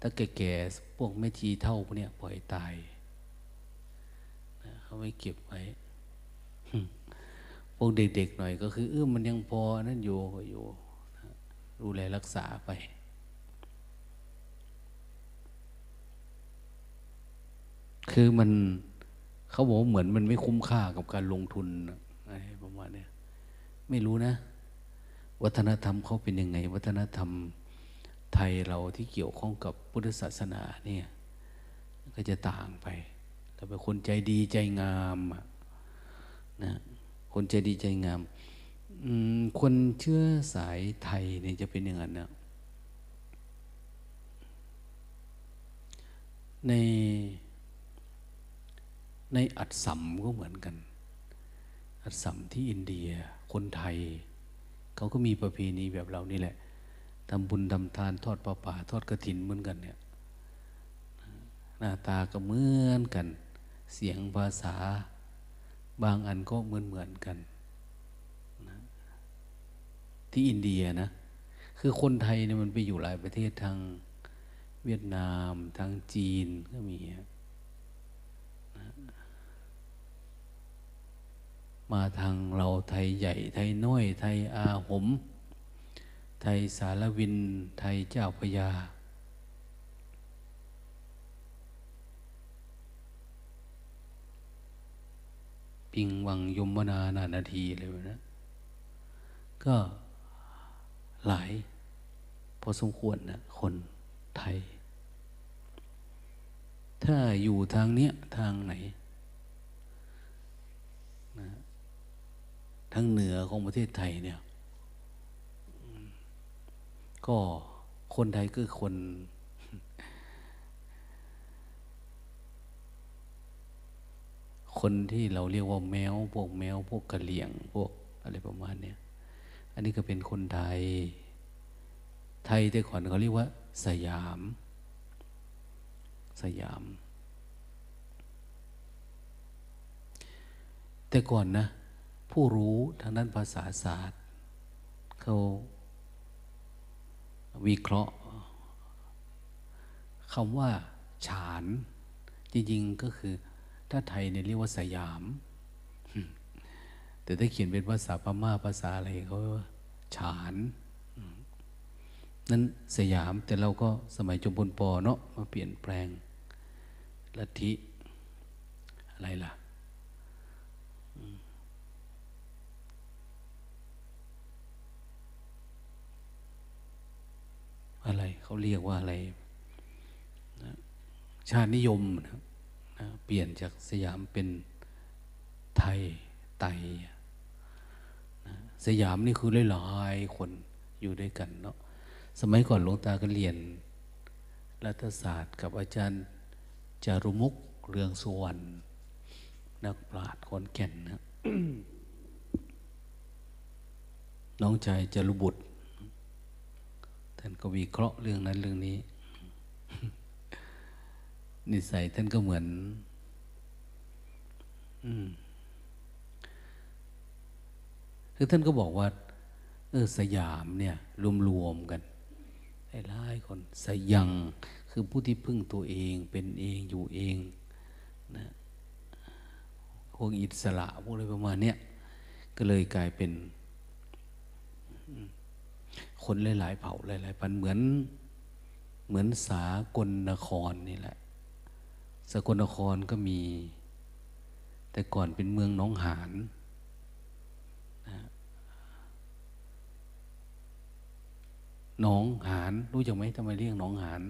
ถ้าแก่ๆพวกแม่ชีเท่าพวกเนี้ยปล่อยตายเขาไม่เก็บไว้พวกเด็กๆหน่อยก็คือเออมันยังพอนั่นอยู่ก็อยู่ดูแลรักษาไป คือมันเขาบอกเหมือนมันไม่คุ้มค่ากับการลงทุนอะไรประมาณนี้ไม่รู้นะ วัฒนธรรมเขาเป็นยังไง วัฒนธรรม ไทยเราที่เกี่ยวข้องกับพุทธศาสนาเนี่ยก็จะต่างไปเราเป็นคนใจดีใจงามนะคนใจดีใจงามคนเชื่อสายไทยเนี่ยจะเป็นอย่างนั้นนะในในอัดสัมก็เหมือนกัน อัดสัมที่อินเดีย คนไทย เขาก็มีประเพณีแบบเรานี่แหละ ทำบุญทำทานทอดปลาป่าทอดกระถินเหมือนกันเนี่ยหน้าตาก็เหมือนกัน เสียงภาษา บางอันก็เหมือนเหมือนกันนะที่อินเดียนะ คือคนไทยเนี่ยมันไปอยู่หลายประเทศทางเวียดนามทางจีนก็มีมาทางเราไทยใหญ่ไทยน้อยไทยอาหม ไทยสารวิน ไทยเจ้าพยา ปิงวังยมนานานาทีเลยนะ ก็หลาย พอสมควรนะคนไทย ถ้าอยู่ทางเนี้ย ทางไหนทั้งเหนือของประเทศไทยเนี่ย ก็คนไทยก็คน คนที่เราเรียกว่าแมว พวกแมว พวกกะเหลี่ยง พวกอะไรประมาณเนี้ยอันนี้ก็เป็นคนไทย ไทยแต่ก่อนเขาเรียกว่า สยาม สยาม แต่ก่อนนะ ผู้รู้ทางด้านภาษาศาสตร์เขา วิเคราะห์คำว่าฉาน จริงๆก็คือ ถ้าไทยเนี่ยเรียกว่าสยาม แต่ถ้าเขียนเป็นภาษาพม่าภาษาอะไรเขาฉานนั้นสยามแต่เราก็สมัยจมพลปอเนาะมาเปลี่ยนแปลงลัทธิอะไรล่ะ อะไรเขาเรียกว่าอะไรนะชาตินิยมนะนะเปลี่ยนจากสยามเป็นไทยไตนะสยามนี่คือหลายๆคนอยู่ด้วยกันเนาะสมัยก่อนหลวงตาก็เรียนรัฐศาสตร์กับอาจารย์จารุมุกเรืองสุวรรณนักปราชญ์คนแก่นนะน้องชายจารุบุตร ท่านก็วิเคราะห์เรื่องนั้นเรื่องนี้ นิสัยท่านก็เหมือนอคือท่านก็บอกว่า เออสยามเนี่ย รวมๆกันหลายคนสยังคือผู้ที่พึ่งตัวเองเป็นเองอยู่เองนะพวกอิสระพวกอะไรประมาณเนี้ยก็เลยกลายเป็น คนหลาย ๆ เผ่าหลาย ๆ พันเหมือนเหมือนสากลนครนี่แหละ สกลนครก็มี แต่ก่อนเป็นเมืองน้องหานน้องหานรู้จักไหมทำไมเรียกน้องหาน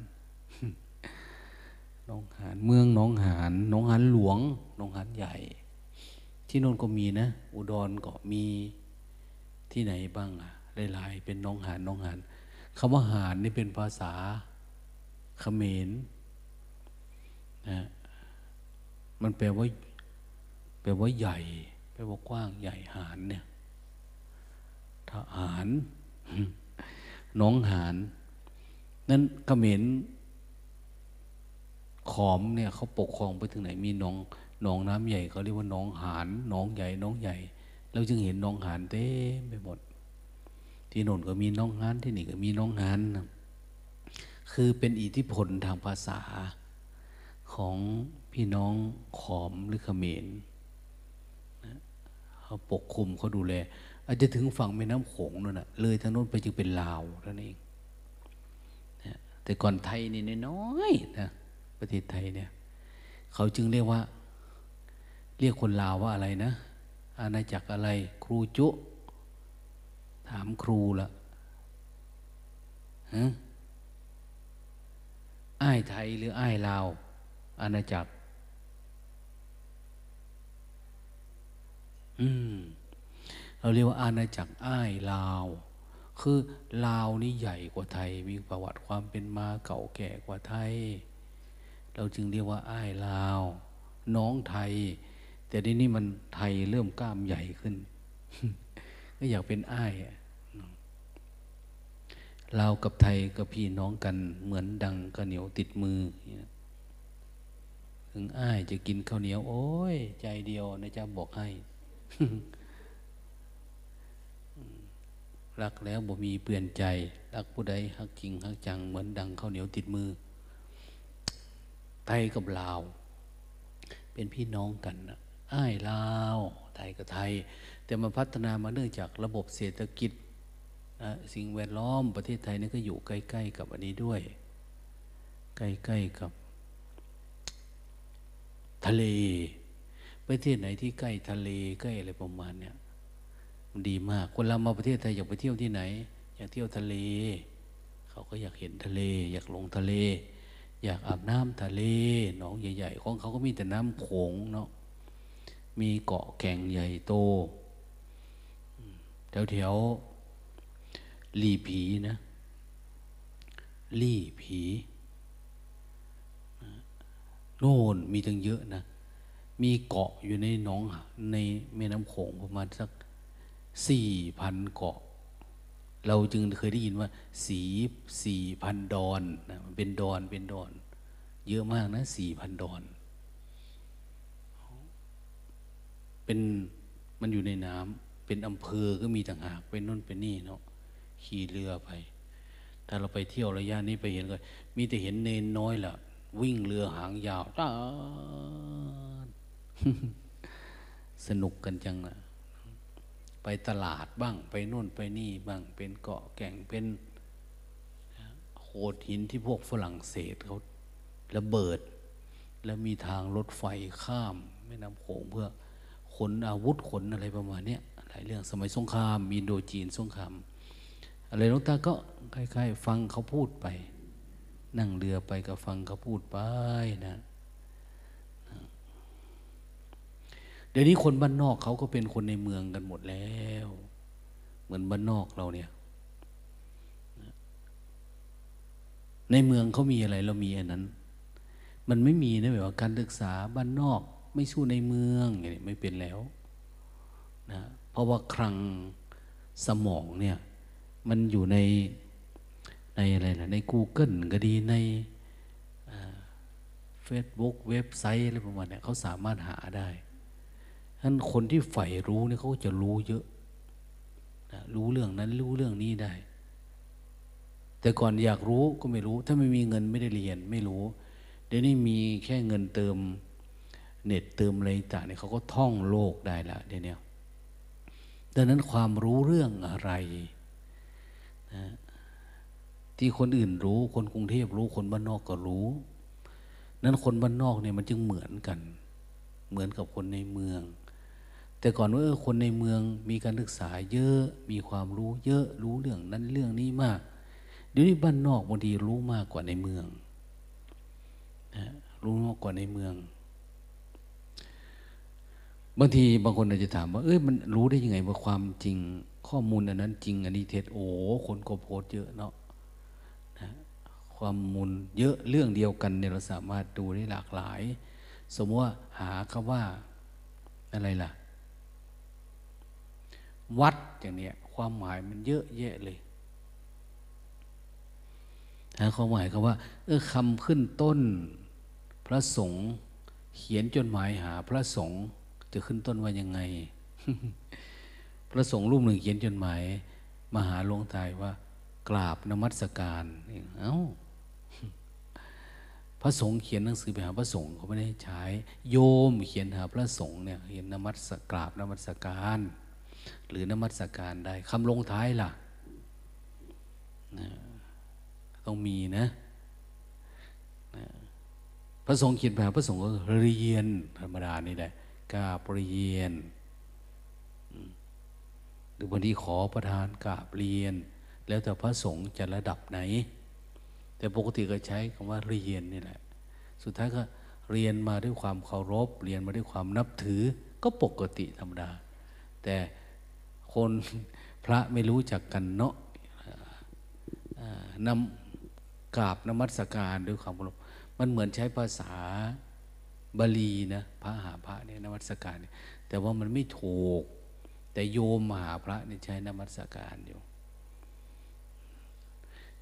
น้องหานเมืองน้องหานน้องหานหลวงน้องหานใหญ่ ที่นนก็มีนะ อุดรก็มีที่ไหนบ้างอะ ลายๆ เป็นน้องหานน้องหานคำว่าหานนี่เป็นภาษาเขมรนะมันแปลว่าแปลว่าใหญ่ แปลว่ากว้างใหญ่หานเนี่ยทหารน้องหานนั้นเขมรขอมเนี่ยเขาปกครองไปถึงไหนมีน้องน้องน้ำใหญ่เขาเรียกว่าน้องหานน้องใหญ่น้องใหญ่ เราจึงเห็นน้องหานเต็มไปหมด ที่โน่นก็มีน้องฮานที่นี่ก็มีน้องฮานคือเป็นอิทธิพลทางภาษาของพี่น้องขอมหรือเขมรนเขาปกคุมเขาดูแล อาจจะถึงฝั่งแม่น้ำโขงนั่นนะเลยทางโน้นไปจึงเป็นลาวนั่นเองแต่ก่อนไทยนี่น้อยนะประเทศไทยเนี่ยเขาจึงเรียกว่า เรียกคนลาวว่าอะไรนะ อาณาจักรอะไร ครูจุ ถามครูละฮะอ้ายไทยหรืออ้ายลาวอาณาจักร อืม เราเรียกว่าอาณาจักรอ้ายลาว คือลาวนี่ใหญ่กว่าไทย มีประวัติความเป็นมาเก่าแก่กว่าไทย เราจึงเรียกว่าอ้ายลาว น้องไทย แต่ทีนี้มันไทยเริ่มกล้ามใหญ่ขึ้น ก็อยากเป็นอ้ายอะ ลาวกับไทยก็พี่น้องกันเหมือนดังกระเหนียวติดมือ ถึงอ้ายจะกินข้าวเหนียว โอ้ย ใจเดียวนะจ๊ะบอกให้ รักแล้วบ่มีเปลี่ยนใจ รักผู้ใดฮักจริงฮักจังเหมือนดังข้าวเหนียวติดมือ ไทยกับลาว เป็นพี่น้องกันนะอ้ายลาว ไทยกับไทย แต่มาพัฒนามาเนื่องจากระบบเศรษฐกิจ สิ่งแวดล้อมประเทศไทยนี่ก็อยู่ใกล้ ๆ กับอันนี้ด้วย ใกล้ๆกับ ทะเล ประเทศไหนที่ใกล้ทะเลใกล้อะไรประมาณเนี้ยมันดีมาก คนเรามาประเทศไทยอยากไปเที่ยวที่ไหน อยากเที่ยวทะเล เขาก็อยากเห็นทะเล อยากลงทะเล อยากอาบน้ำทะเลหนองใหญ่ ๆ ของเขาก็มีแต่น้ำโขงเนาะมีเกาะแก่งใหญ่โตแถวๆ ลีผีนะ ลี่ผีโน่นมีตั้งเยอะนะ มีเกาะอยู่ในหนองในแม่น้ำโขงประมาณสักสี่พันเกาะ เราจึงเคยได้ยินว่าสีสี่พันดอนนะมันเป็นดอนเป็นดอน เยอะมากนะสี่พันดอน เป็นมันอยู่ในน้ำเป็นอำเภอก็มีต่างหากเป็นน่นเป็นนี่เนาะ ขี่เรือไป ถ้าเราไปเที่ยวระยะนี้ไปเห็นก็มีแต่เห็นเนนน้อยล่ะ วิ่งเรือหางยาวตาสนุกกันจังอะไปตลาดบ้าง ไปโน่นไปนี่บ้าง เป็นเกาะแก่งเป็นโขดหินที่พวกฝรั่งเศสเขาระเบิด แล้วมีทางรถไฟข้ามแม่น้ำโขงเพื่อขนอาวุธขนอะไรประมาณนี้หลายเรื่องสมัยสงครามอินโดจีนสงคราม อะไรหลวงตาก็คล้ายๆฟังเขาพูดไป นั่งเรือไปก็ฟังเขาพูดไปนะเดี๋ยวนี้คนบ้านนอกเขาก็เป็นคนในเมืองกันหมดแล้ว เหมือนบ้านนอกเราเนี่ย ในเมืองเขามีอะไรเรามีอันนั้น มันไม่มีนะแบบว่าการศึกษาบ้านนอกไม่สู้ในเมืองอย่างนี้ไม่เป็นแล้วนะเพราะว่าคลังสมองเนี่ย มันอยู่ในในอะไรล่ะใน Google ก็ดีในเฟซบุ๊กเว็บไซต์อะไรประมาณเนี้ยเขาสามารถหาได้ฉะนั้นคนที่ใฝ่รู้เนี่ยเขาจะรู้เยอะนะรู้เรื่องนั้นรู้เรื่องนี้ได้ แต่ก่อนอยากรู้ก็ไม่รู้ ถ้าไม่มีเงินไม่ได้เรียนไม่รู้ เดี๋ยวนี้มีแค่เงินเติมเน็ตเติมอะไรต่างเนี่ยเขาก็ท่องโลกได้ละเดี๋ยวนี้ดังนั้นความรู้เรื่องอะไร นะที่คนอื่นรู้ คนกรุงเทพรู้ คนบ้านนอกก็รู้ นั้นคนบ้านนอกเนี่ยมันจึงเหมือนกัน เหมือนกับคนในเมือง แต่ก่อนว่าคนในเมืองมีการศึกษาเยอะ มีความรู้เยอะ รู้เรื่องนั้นเรื่องนี้มาก เดี๋ยวนี้บ้านนอกบางทีรู้มากกว่าในเมืองนะรู้มากกว่าในเมือง บางทีบางคนอาจจะถามว่า เอ้ยมันรู้ได้ยังไงว่าความจริง ข้อมูลอันนั้นจริงอันนี้เท็จโอ้คนก็โพสเยอะเนาะนะความมูลเยอะเรื่องเดียวกันเนี่ยเราสามารถดูได้หลากหลาย สมมติว่าหาคำว่าอะไรล่ะ วัดอย่างเนี้ยความหมายมันเยอะแยะเลยหาความหมายคำว่าเออคำขึ้นต้น พระสงฆ์เขียนจดหมายหาพระสงฆ์จะขึ้นต้นว่ายังไง พระสงฆ์รูปหนึ่งเขียนจดหมายมาหาหลวงตายว่ากราบนมัสการเอ้าพระสงฆ์เขียนหนังสือไปหาพระสงฆ์เขาไม่ได้ใช้ โยมเขียนหาพระสงฆ์เนี่ยเขียนนมัสกราบนมัสการ หรือนมัสการได้คำลงท้ายล่ะต้องมีนะพระสงฆ์เขียนไปหาพระสงฆ์ก็เรียนธรรมดานี่แหละกาบเรียน หรือบางทีขอประทานกราบเรียน แล้วแต่พระสงฆ์จะระดับไหน แต่ปกติก็ใช้คำว่าเรียนนี่แหละ สุดท้ายก็เรียนมาด้วยความเคารพ เรียนมาด้วยความนับถือก็ปกติธรรมดา แต่คนพระไม่รู้จักกันเนาะนำกราบนมัสการด้วยความเคารพมันเหมือนใช้ภาษาบาลีนะพระหาพระเนี่ยนมัสการเนี่ยแต่ว่ามันไม่ถูก แต่โยมมหาพระนี่ใช้นมัสการอยู่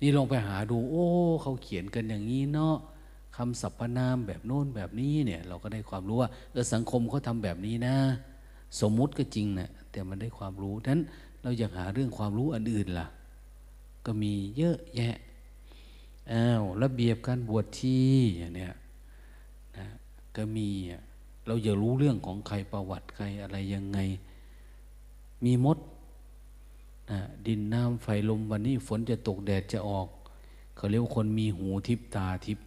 นี่ลองไปหาดู โอ้ เขาเขียนกันอย่างนี้เนาะคำสรรพนามแบบโน้นแบบนี้เนี่ย เราก็ได้ความรู้ว่าเออสังคมเขาทำแบบนี้นะ สมมุติก็จริงนะแต่มันได้ความรู้นั้นเราอยากหาเรื่องความรู้อันอื่นล่ะ ก็มีเยอะแยะอ้าวระเบียบการบวชชีอย่างเนี้ยนะก็มีเราอย่ารู้เรื่องของใครประวัติใครอะไรยังไง มีมดนะดินน้ำไฟลมวันนี้ฝนจะตกแดดจะออก เขาเรียกว่าคนมีหูทิพตาทิพ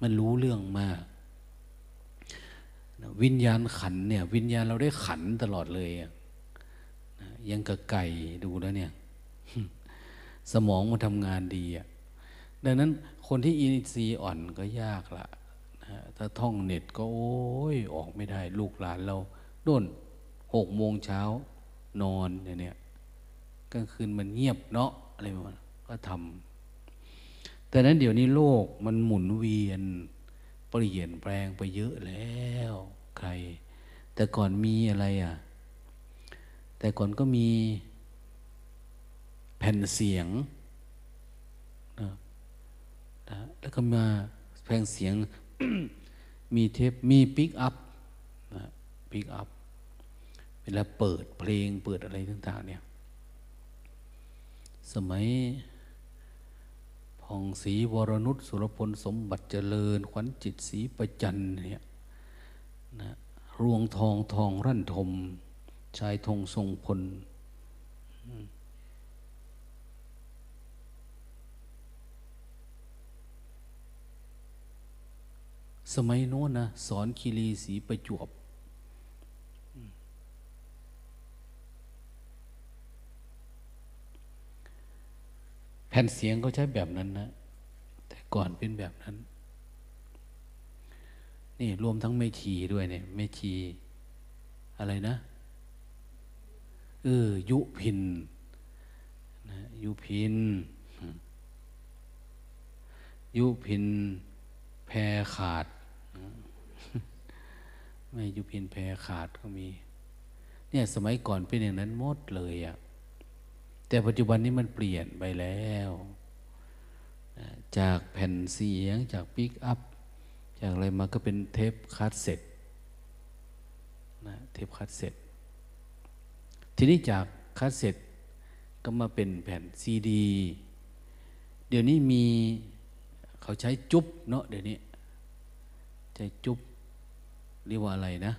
มันรู้เรื่องมากวิญญาณขันเนี่ย วิญญาณเราได้ขันตลอดเลยยังกับไก่ดูแล้วเนี่ย สมองมันทำงานดีอะดังนั้นคนที่อินทรีย์อ่อนก็ยากละนะถ้าท่องเน็ตก็โอ้ยออกไม่ได้ ลูกหลานเรา โน่นหกโมงเช้านอนเนี่ยกลางคืนมันเงียบเนาะอะไรประมาณก็ทำแต่นั้นเดี๋ยวนี้โลกมันหมุนเวียน เปลี่ยนแปลงไปเยอะแล้ว ใคร แต่ก่อนมีอะไรอะ แต่ก่อนก็มีแผ่นเสียงนะนะแล้วก็มาแผ่นเสียงมีเทปมีปิกอัพนะปิกอัพ เวลาเปิดเพลงเปิดอะไรต่าง ๆ เนี่ย สมัยพองศรีวรนุชสุรพลสมบัติเจริญ ขวัญจิตศรีประจันเนี่ยนะรวงทองทองรั่นทม ชายธงทรงพลสมัยโน้นนะสอนคีรีสีประจวบ ผ่นเสียงเขาใช้แบบนั้นนะ แต่ก่อนเป็นแบบนั้น นี่รวมทั้งไม่ชีด้วยเนี่ยไม่ชี อะไรนะเออยุพินนะยุพิน ยุพินแพรขาด ไม่ยุพินแพรขาดก็มี เนี่ยสมัยก่อนเป็นอย่างนั้นหมดเลยอะ แต่ปัจจุบันนี้มันเปลี่ยนไปแล้ว จากแผ่นเสียงจากปิกอัพ จากอะไรมาก็เป็นเทปคาสเซ็ตนะเทปคาสเซ็ตทีนี้จากคาสเซ็ตก็มาเป็นแผ่นซีดี เดี๋ยวนี้มีเขาใช้จุ๊บเนาะเดี๋ยวนี้ใช้จุ๊บเรียกว่าอะไรนะ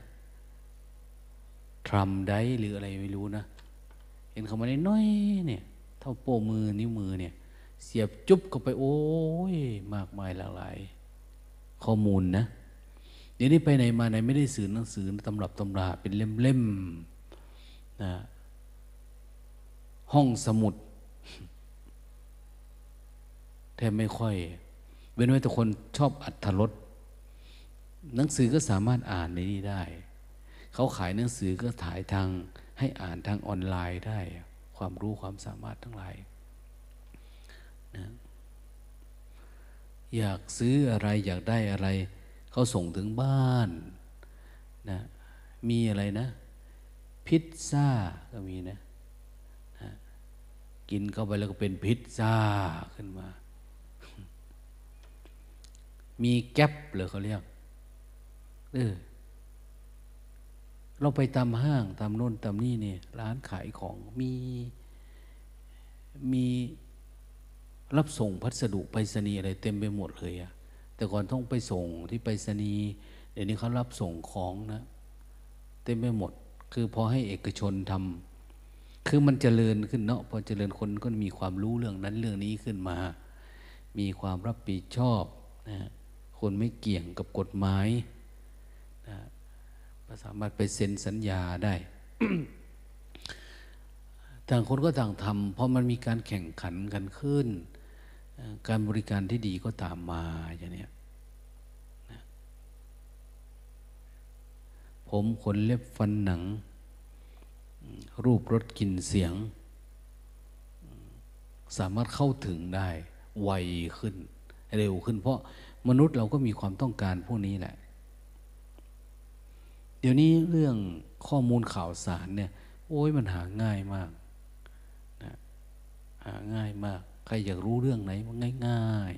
ทรัมได้หรืออะไรไม่รู้นะ ห็นเขามาได้น้อยเนี่ย เท่าโป้มือนิ้วมือเนี่ย เสียบจุ๊บเข้าไปโอ้ยมากมายหลากหลาย ข้อมูลนะเดี๋ยวนี้ไปไหนมาไหนไม่ได้สื่อหนังสือตำรับตำราเป็นเล่มๆนะห้องสมุดแทบไม่ค่อย เว้นไว้แต่คนชอบอัธรสหนังสือก็สามารถอ่านในนี้ได้ เขาขายหนังสือก็ถ่ายทาง ให้อ่านทางออนไลน์ได้ ความรู้ความสามารถทั้งหลายนะอยากซื้ออะไรอยากได้อะไร เขาส่งถึงบ้านนะมีอะไรนะ พิซซ่าก็มีนะนะกินเข้าไปแล้วก็เป็นพิซซ่าขึ้นมา มีแก๊ปเลยเขาเรียกเออ เราไปตามห้างตามโน่นตามนี่เนี่ยร้านขายของมีมีรับส่งพัสดุไปรษณีย์อะไรเต็มไปหมดเลยอะแต่ก่อนต้องไปส่งที่ไปรษณีย์เดี๋ยวนี้เขารับส่งของนะเต็มไปหมด คือพอให้เอกชนทำคือมันเจริญขึ้นเนาะพอเจริญคนก็มีความรู้เรื่องนั้นเรื่องนี้ขึ้นมา มีความรับผิดชอบนะคนไม่เกี่ยงกับกฎหมายนะ สามารถไปเซ็นสัญญาได้ ต่างคนก็ต่างทำเพราะมันมีการแข่งขันกันขึ้น การบริการที่ดีก็ตามมาอย่างนี้นะผมขนเล็บฟันหนัง รูปรสกลิ่นเสียง สามารถเข้าถึงได้ไวขึ้น เร็วขึ้น เพราะมนุษย์เราก็มีความต้องการพวกนี้แหละ เดี๋ยวนี้เรื่องข้อมูลข่าวสารเนี่ย โอ้ยมันหาง่ายมากนะหาง่ายมาก ใครอยากรู้เรื่องไหนมันง่าย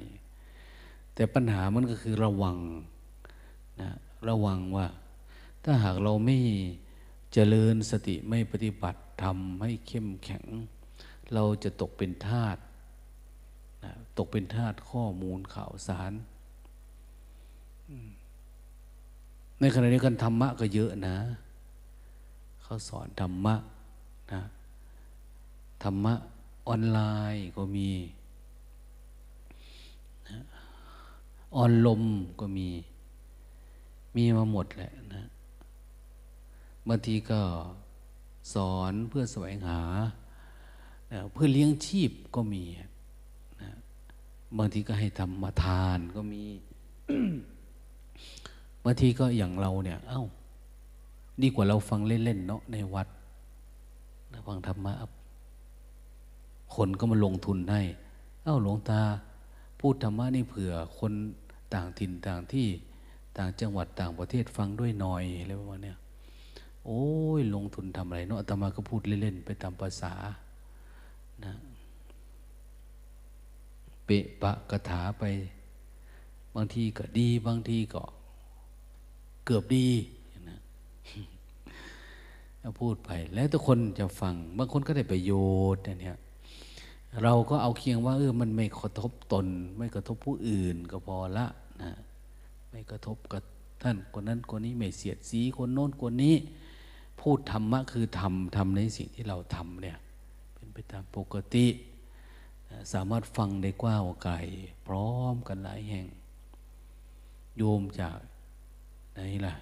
ๆ แต่ปัญหามันก็คือระวังนะระวังว่า ถ้าหากเราไม่เจริญสติไม่ปฏิบัติทำให้เข้มแข็ง เราจะตกเป็นทาสนะตกเป็นทาสข้อมูลข่าวสาร ในขณะนี้กันธรรมะก็เยอะนะ เขาสอนธรรมะนะธรรมะออนไลน์ก็มีออนลมก็มี มีมาหมดแหละนะบางทีก็สอนเพื่อแสวงหา เพื่อเลี้ยงชีพก็มีนะบางทีก็ให้ทำมาทานก็มี บางทีก็อย่างเราเนี่ย เอา้าดีกว่าเราฟังเล่นๆเนาะในวัดฟังธรรมะคนก็มาลงทุนให้ เอ้าหลวงตา พูดธรรมะนี่เผื่อคนต่างถิ่นต่างที่ต่างจังหวัดต่างประเทศฟังด้วยหน่อยอะไรประมาณเนี้ยโอ้ยลงทุนทำอะไรเนาะอาตมาก็พูดเล่นๆไปตามภาษานะเปะปะกถาไป บางทีก็ดีบางทีก็ เกือบดีนะพูดไปแล้วทุกคนจะฟัง บางคนก็ได้ประโยชน์เนี่ยเราก็เอาเคียงว่าเออมันไม่กระทบตน ไม่กระทบผู้อื่นก็พอละนะไม่กระทบกับท่านคนนั้นคนนี้ไม่เสียดสีคนโน้นคนนี้ พูดธรรมะคือทำทำในสิ่งที่เราทำเนี่ยเป็นไปตามปกติ สามารถฟังได้กว้างไกลพร้อมกันหลายแห่ง โยมจาก นล่ะ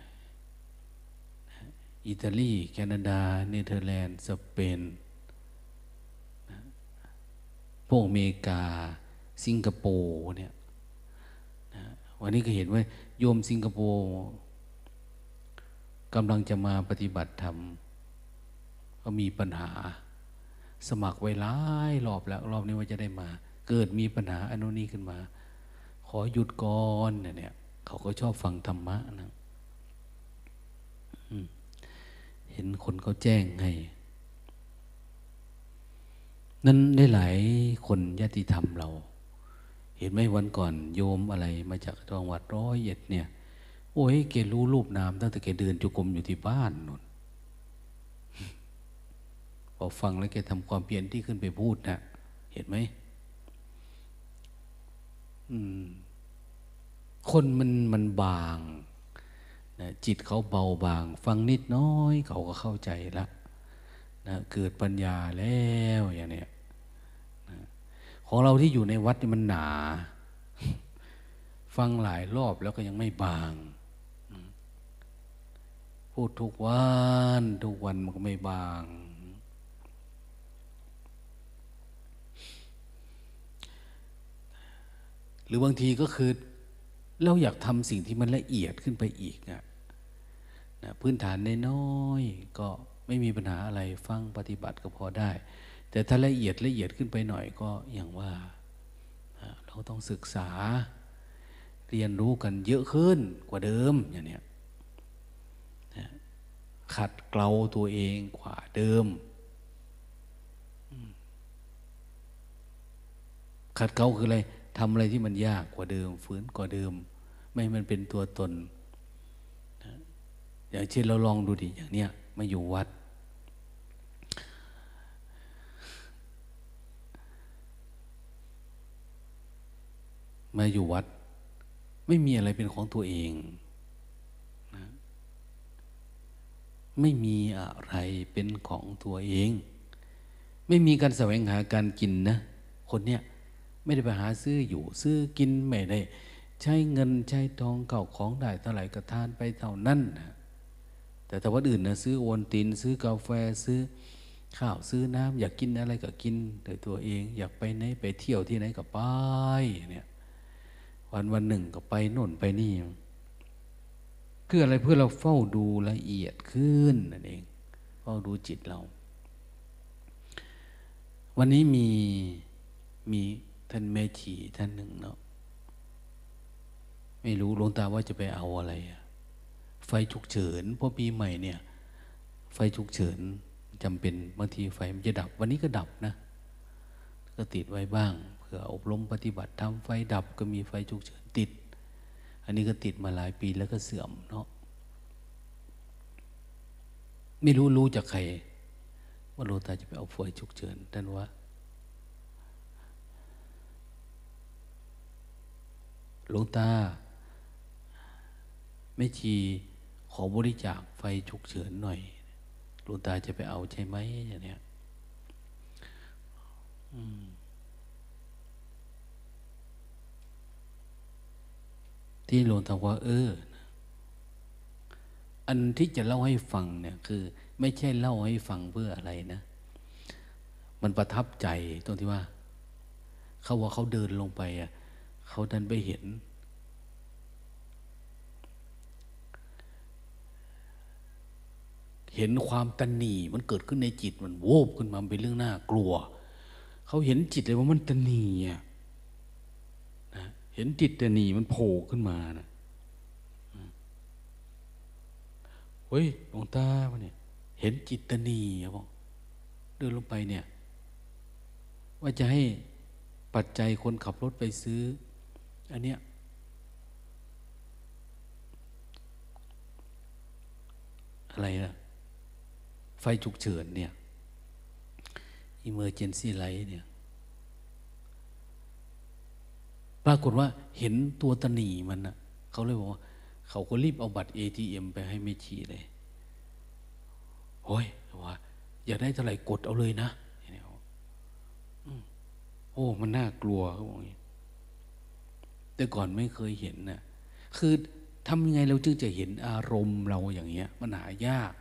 อิตาลี แคนาดา เนเธอร์แลนด์ สเปนพวกอเมริกา สิงคโปร์เนี่ยวันนี้ก็เห็นว่า โยมสิงคโปร์กำลังจะมาปฏิบัติธรรมก็มีปัญหา สมัครไว้หลายรอบแล้ว รอบนี้ว่าจะได้มา เกิดมีปัญหาอนุนี้ขึ้นมา ขอหยุดก่อนเนี่ยเขาก็ชอบฟังธรรมะนะ เห็นคนเขาแจ้งให้ นั้นได้หลายคนญาติธรรมเรา เห็นไหมวันก่อนโยมอะไรมาจากจังหวัดร้อยเอ็ดเนี่ย โอ้ยแกรู้รูปนามตั้งแต่แกเดินจุกรมอยู่ที่บ้านนนพอฟังแล้วแกทำความเปลี่ยนที่ขึ้นไปพูดนะเห็นไหมคนมันมันบาง นะจิตเขาเบาบาง ฟังนิดน้อยเขาก็เข้าใจละนะเกิดปัญญาแล้วอย่างเนี้ยนะของเราที่อยู่ในวัดนี่มันหนา ฟังหลายรอบแล้วก็ยังไม่บาง พูดทุกวันทุกวันมันก็ไม่บางหรือบางทีก็คือเราอยากทำสิ่งที่มันละเอียดขึ้นไปอีก นะพื้นฐานนน้อยก็ไม่มีปัญหาอะไรฟังปฏิบัติก็พอได้ แต่ถ้าละเอียดละเอียดขึ้นไปหน่อยก็อย่างว่าเราต้องศึกษา เรียนรู้กันเยอะขึ้นกว่าเดิมอย่างนี้ขัดเกลาตัวเองกว่าเดิม ขัดเกลาคืออะไรทำอะไรที่มันยากกว่าเดิมฝืนกว่าเดิม ไม่มันเป็นตัวตน อย่างเช่นเราลองดูดิอย่างเนี้ยมาอยู่วัด มาอยู่วัด ไม่มีอะไรเป็นของตัวเองนะไม่มีอะไรเป็นของตัวเอง ไม่มีการแสวงหาการกินนะ คนเนี้ยไม่ได้ไปหาซื้ออยู่ ซื้อกินไม่ได้ ใช้เงินใช้ทองเก่าของได้เท่าไหร่ก็ทานไปเท่านั้นนะ แต่แต่วัดอื่นนะซื้อโอนติน ซื้อกาแฟซื้อข้าวซื้อน้ำอยากกินอะไรก็กินโดยตัวเอง อยากไปไหนไปเที่ยวที่ไหนก็ไปเนี่ยวันวันหนึ่งก็ไปโน่นไปนี่เพื่ออะไรเพื่อเราเฝ้าดูละเอียดขึ้นนั่นเองเฝ้าดูจิตเรา วันนี้มีมีท่านแม่ชีท่านหนึ่งเนาะไม่รู้หลวงตาว่าจะไปเอาอะไรอะ ไฟฉุกเฉินพราะปีใหม่เนี่ย ไฟฉุกเฉินจำเป็นบางทีไฟมันจะดับ วันนี้ก็ดับนะ ก็ติดไว้บ้างเผื่ออบรมปฏิบัติทำไฟดับก็มีไฟฉุกเฉินติด อันนี้ก็ติดมาหลายปีแล้วก็เสื่อมเนาะไม่รู้รู้จากใคร ว่าโลตาจะไปเอาไฟฉุกเฉินท่านว่าหลวงตา ไม่ชี อบริจาคไฟฉุกเฉินหน่อยลวงตาจะไปเอาใช่ไหมอย่างเนี้ยที่หลวงตาว่า เออ อันที่จะเล่าให้ฟังเนี่ย คือ ไม่ใช่เล่าให้ฟังเพื่ออะไรนะ มันประทับใจตรงที่ว่า เขาว่าเขาเดินลงไปอะเขาดันไปเห็น เห็นความตันหนีมันเกิดขึ้นในจิตมันโวบขึ้นมาเป็นเรื่องน่ากลัว เขาเห็นจิตเลยว่ามันตันหนีนะเห็นจิตตันหนีมันโผล่ขึ้นมานะเฮ้ยหลวงตาวะเนี่ยเห็นจิตตันีบอกเดินลงไปเนี่ย ว่าจะให้ปัจจัยคนขับรถไปซื้อ อันเนี้ยอะไรนะ ไฟฉุกเฉินเนี่ย emergency light เนี่ย ปรากฏว่าเห็นตัวตนีมันนะเขาเลยบอกว่า เขาก็รีบเอาบัตร ATM ไปให้ไม่ชีเลยโอ้ยว่าอยากได้เท่าไหร่กดเอาเลยนะโอ้ มันน่ากลัวเขาบอกอย่างนี้แต่ก่อนไม่เคยเห็นนะ่ะคือทำยังไงเราจึงจะเห็นอารมณ์เราอย่างเงี้ย มันหายาก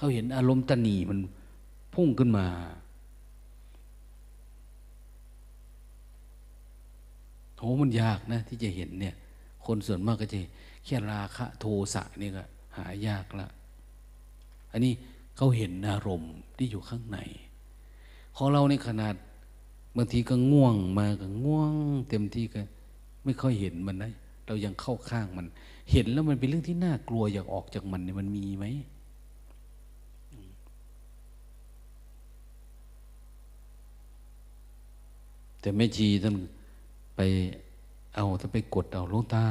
เขาเห็นอารมณ์ตนีมันพุ่งขึ้นมา โหมันยากนะ ที่จะเห็นเนี่ย คนส่วนมากก็จะแค่ราคะโทสะนี่ก็หายากละ อันนี้เขาเห็นอารมณ์ที่อยู่ข้างใน ของเราในขนาดบางทีก็ง่วงมาก็ง่วง เต็มที่ก็ไม่ค่อยเห็นมันนะเรายังเข้าข้างมัน เห็นแล้วมันเป็นเรื่องที่น่ากลัวอยากออกจากมันเนี่ยมันมีไหม แต่แม่ชีท่านไปเอาท่านไปกดเอาลงตา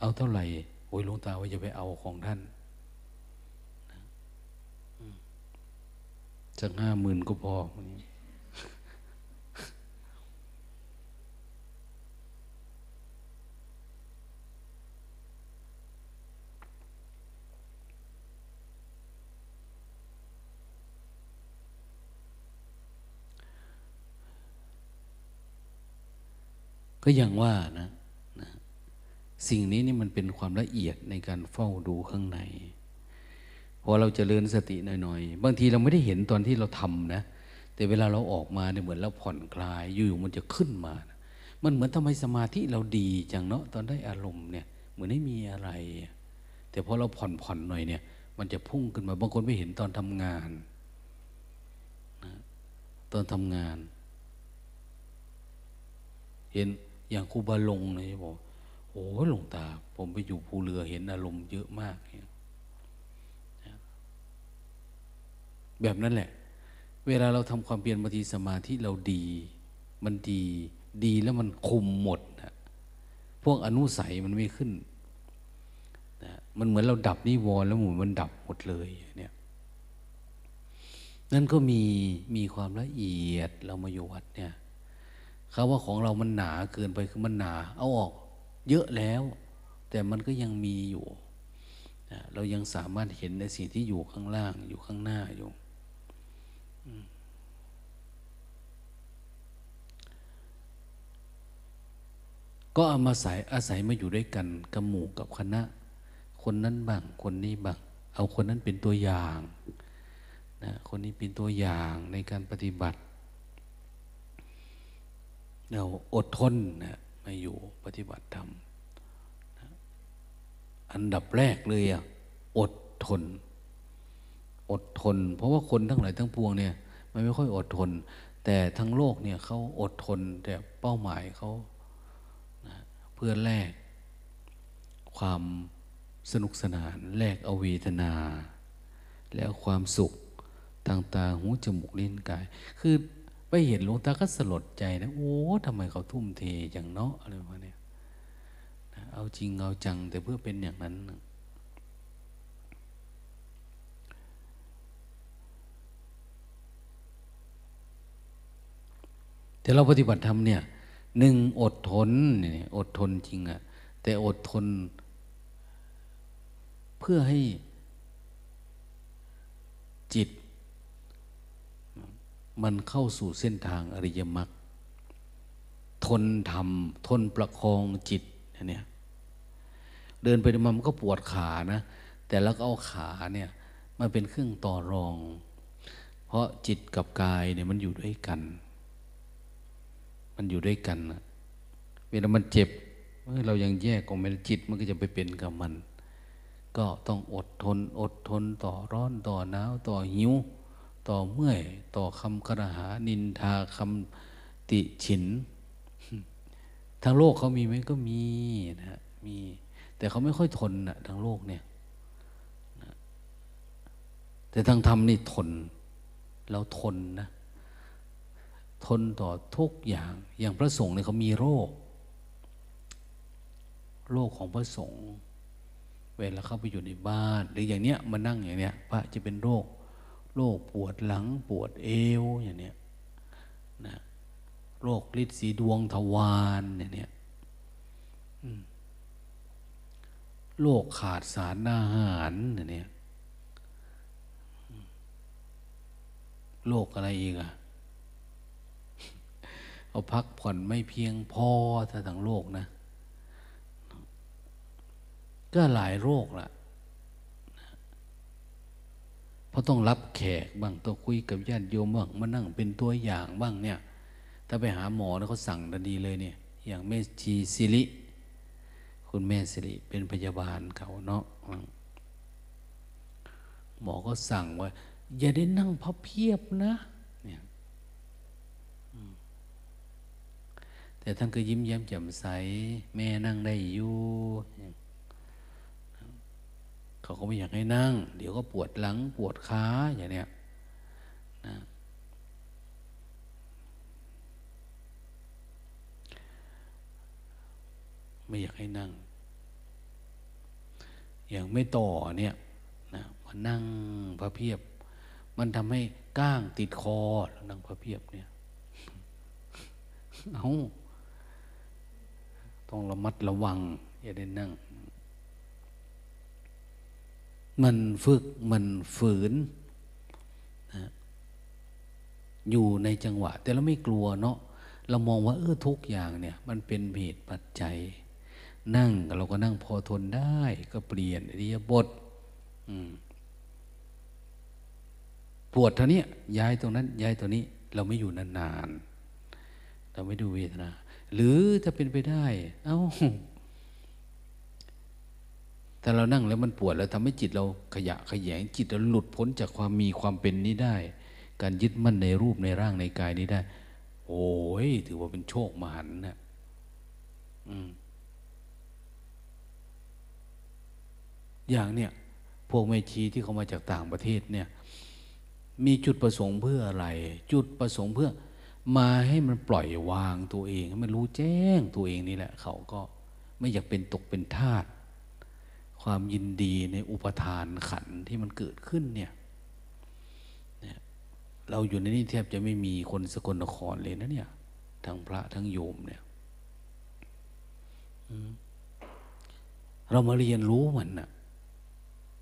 เอาเท่าไหร่โอ้ยลงตาว่าจะไปเอาของท่านสักห้าหมื่นก็พอ ก็ย่างว่านะนะ สิ่งนี้นี่มันเป็นความละเอียดในการเฝ้าดูข้างในพอเราจเจริญสติหน่อยๆ บางทีเราไม่ได้เห็นตอนที่เราทำนะ แต่เวลาเราออกมาเนี่ยเหมือนเราผ่อนคลาย อยู่ๆมันจะขึ้นมานะมันเหมือนทำไมสมาธิเราดีจังเนาะตอนได้อารมณ์เนี่ย เหมือนไม่มีอะไร แต่พอเราผ่อนผ่อนหน่อยเนี่ย มันจะพุ่งขึ้นมา บางคนไม่เห็นตอนทำงานนะตอนทำงาน เห็น อย่างครูบาลงเลยบอกโอ้หลวงตา ผมไปอยู่ภูเรือเห็นอารมณ์เยอะมากแบบนั้นแหละ เวลาเราทำความเปลี่ยนบางทีสมาธิเราดี มันดีดีแล้วมันคุมหมดนะพวกอนุสัยมันไม่ขึ้นนะมันเหมือนเราดับนิวรณ์แล้วหมุนมันดับหมดเลยเนี่ยนั่นก็มีมีความละเอียดเรามาอยู่วัดเนี่ย เขาว่าของเรามันหนาเกินไปคือมันหนา เอาออกเยอะแล้ว แต่มันก็ยังมีอยู่ เรายังสามารถเห็นในสิ่งที่อยู่ข้างล่างอยู่ข้างหน้าอยู่ก็เอามาใส่อาศัยมาอยู่ด้วยกันกับหมู่กับคณะ คนนั้นบ้างคนนี้บ้างเอาคนนั้นเป็นตัวอย่างนะคนนี้เป็นตัวอย่างในการปฏิบัติ เราอดทนนะมาอยู่ปฏิบัติธรรมอันดับแรกเลยอะอดทน อดทน เพราะว่าคนทั้งหลายทั้งปวงเนี่ยมันไม่ค่อยอดทน แต่ทั้งโลกเนี่ยเขาอดทนแต่เป้าหมายเขานะเพื่อแลกความสนุกสนานแลกอาเวทนา แล้วความสุขต่างๆหูจมูกลิ้นกาย คือ ไปเห็นหลวงตาก็สลดใจนะ โอ้ทำไมเขาทุ่มเทอย่างเนาะอะไรประมาณนี้เอาจริงเอาจังแต่เพื่อเป็นอย่างนั้น แต่เราปฏิบัติธรรมเนี่ยหนึ่งอดทนเนี่ยอดทนจริงอะแต่อดทน เพื่อให้จิต มันเข้าสู่เส้นทางอริยมรรคทนทำทนประคองจิตเนี่ยเดินไปมันก็ปวดขานะ แต่แล้วก็เอาขาเนี่ยมาเป็นเครื่องต่อรอง เพราะจิตกับกายเนี่ยมันอยู่ด้วยกัน มันอยู่ด้วยกันนะเวลามันเจ็บเรายังแยกออกมาจิตมันก็จะไปเป็นกับมัน ก็ต้องอดทน อดทนต่อร้อนต่อหนาวต่อหิว ต่อเมื่อย ต่อคำกระหานินทาคำติฉินทางโลกเขามีไหมก็มีนะมี แต่เขาไม่ค่อยทนนะทางโลกเนี่ยนะแต่ทางธรรมนี่ทน เราทนนะ ทนต่อทุกอย่าง อย่างพระสงฆ์เนี่ยเขามีโรค โรคของพระสงฆ์เวลาเข้าไปอยู่ในบ้าน หรืออย่างเนี้ยมานั่งอย่างเนี้ยพระจะเป็นโรค โรคปวดหลังปวดเอวอย่างเนี้ยนะโรคฤทธิ์สีดวงทวารอย่างเนี้ยโรคขาดสารอาหารอย่างเนี้ยโรคอะไรอีกอะเอาพักผ่อนไม่เพียงพอถ้าทั้งโลกนะ ก็หลายโรคละ เพราะต้องรับแขกบ้างต้องคุยกับญาติโยมบ้างมานั่งเป็นตัวอย่างบ้างเนี่ย ถ้าไปหาหมอแล้วเขาสั่งทันดีเลยเนี่ย อย่างแม่ชีสิริคุณแม่สิริเป็นพยาบาลเขาเนาะหมอก็สั่งว่า อย่าได้นั่งพับเพียบนะเนี่ยแต่ท่านก็ยิ้มแย้มแจ่มใส แม่นั่งได้อยู่ เขาก็ไม่อยากให้นั่ง เดี๋ยวก็ปวดหลังปวดขาอย่างเนี้ยนะไม่อยากให้นั่ง อย่างไม่ต่อเนี่ยนะมานั่งพระเพียบ มันทำให้ก้างติดคอนั่งพระเพียบเนี่ยเอาต้องระมัดระวัง อย่าได้นั่ง มันฝึกมันฝืนนะอยู่ในจังหวะ แต่เราไม่กลัวเนาะเรามองว่าเออทุกอย่างเนี่ย มันเป็นเหตุปัจจัย นั่งเราก็นั่งพอทนได้ ก็เปลี่ยนอริยบทปวดเท่านี้ย้ายตรงนั้น ย้ายตัวนี้ เราไม่อยู่นานๆเราไม่ดูเวทนา หรือถ้าเป็นไปได้ เอา้า ถ้าเรานั่งแล้วมันปวดแล้วทำให้จิตเราขยะขยงจิตเราหลุดพ้นจากความมีความเป็นนี้ได้ การยึดมั่นในรูปในร่างในกายนี้ได้ โอ้ยถือว่าเป็นโชคมหันนะอืมอย่างเนี้ยพวกเมชีที่เขามาจากต่างประเทศเนี่ย มีจุดประสงค์เพื่ออะไร จุดประสงค์เพื่อ มาให้มันปล่อยวางตัวเองให้มันรู้แจ้งตัวเองนี่แหละ เขาก็ไม่อยากเป็นตกเป็นทาส ความยินดีในอุปทานขันที่มันเกิดขึ้นเนี่ยเราอยู่ในนี้แทบจะไม่มีคนสกลนครเลยนะเนี่ย ทั้งพระทั้งโยมเนี่ยเรามาเรียนรู้มันนะ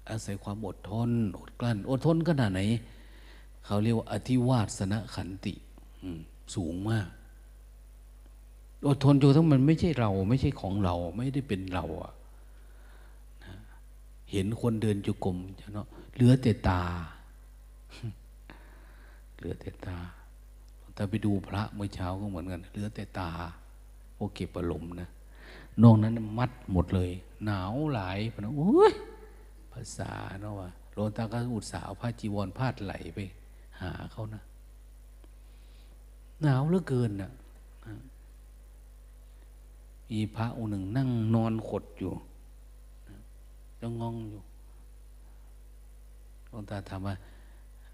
อาศัยความอดทน อดกลั้น อดทนขนาดไหน เขาเรียกว่า อธิวาสนะขันติสูงมาก อดทนจนทั้งมันไม่ใช่เรา ไม่ใช่ของเรา ไม่ได้เป็นเราอะ เห็นคนเดินจุกรมเนาะเหลือแต่ตา เหลือแต่ตาแต่ไปดูพระเมื่อเช้าก็เหมือนกัน เหลือแต่ตาโอเก็บอารมณ์นะนอกนั้นมัดหมดเลย หนาวหลายพนะโอ้ยภาษาเนาะว่าหลวงตาก็อุตส่าห์ผ้าจีวรพาดไหลไป หาเขานะ หนาวเหลือเกินนะ่ะมีพระองค์หนึ่งนั่งนอนขดอยู่ ยังงองอยู่หลวงตาถามว่า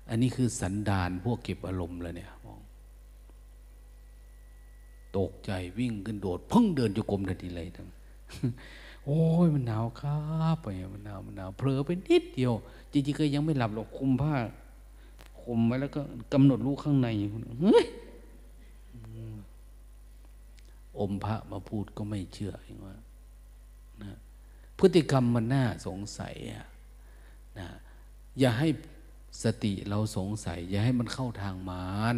อันนี้คือสันดานพวกเก็บอารมณ์เลยเนี่ยมองตกใจวิ่งขึ้นโดดพึ่งเดินจุกรมทันทีเลยทั้งโอ้ยมันหนาวครับไปมันหนาวมันหนาวเผลอไปนิดเดียว จริงๆก็ยังไม่หลับหรอกคุมผ้าคุมไว้แล้วก็กำหนดรู้ข้างในเฮ้ยอมพระมาพูดก็ไม่เชื่อองว่านะ พฤติกรรมมันน่าสงสัยนะอย่าให้สติเราสงสัย อย่าให้มันเข้าทางมาร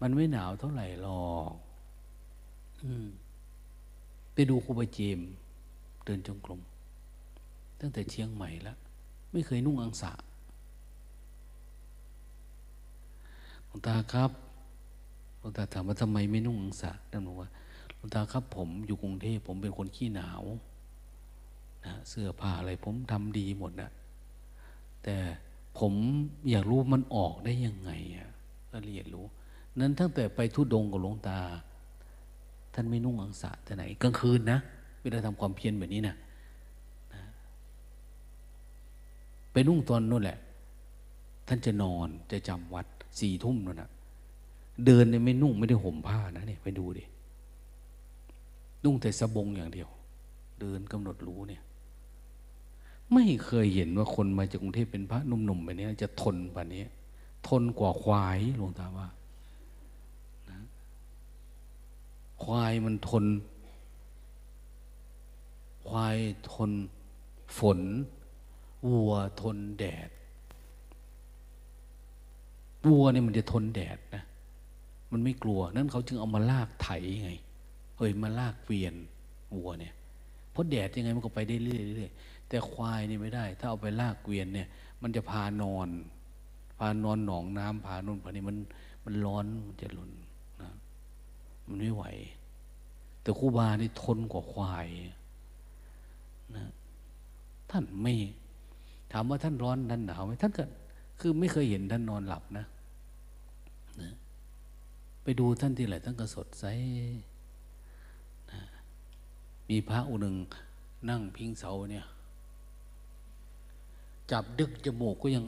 มันไม่หนาวเท่าไหร่หรอกไปดูครูบาเจม เดินจงกรมตั้งแต่เชียงใหม่แล้วไม่เคยนุ่งอังสะหลวงตาครับหลวงตาถามว่าทำไมไม่นุ่งอังสะท่านบอกว่าหลวงตาครับผมอยู่กรุงเทพผมเป็นคนขี้หนาว เสื้อผ้าอะไรผมทำดีหมดนะแต่ผมอยากรู้มันออกได้ยังไงอะก็เรียนรู้ นั้นตั้งแต่ไปทุดงกับหลวงตา ท่านไม่นุ่งอังสะแต่ไหนกลางคืนนะเวลาทำความเพียรแบบนี้นะนะไปนุ่งตอนนู่นแหละ ท่านจะนอนจะจำวัดสี่ทุ่มนั่นนะเดินเนี่ยไม่นุ่งไม่ได้ห่มผ้านะเนี่ยไปดูดินุ่งแต่สบงอย่างเดียว เดินกำหนดรู้เนี่ย ไม่เคยเห็นว่าคนมาจากกรุงเทพเป็นพระนุ่มๆแบบนี้จะทนแบบนี้ ทนกว่าควายหลวงตาว่านะควายมันทน ควายทนฝน วัวทนแดด วัวเนี่ยมันจะทนแดดนะ มันไม่กลัว นั่นเขาจึงเอามาลากไถไงเฮ้ยมาลากเวียนวัวเนี่ย เพราะแดดยังไงมันก็ไปได้เรื่อยๆ แต่ควายนี่ไม่ได้ ถ้าเอาไปลากเกวียนเนี่ย มันจะพานอน พานอนหนองน้ำพานนพานี่มันมันร้อนมันจะหล่นนะมันไม่ไหว แต่ครูบานี่ทนกว่าควายนะท่านไม่ ถามว่าท่านร้อนท่านหนาวไหมท่านก็คือไม่เคยเห็นท่านนอนหลับนะนะไปดูท่านที่ไหนท่านก็สดใสนะมีพระองค์หนึ่งนั่งพิงเสาเนี่ย จับดึกจมูกก็ยัง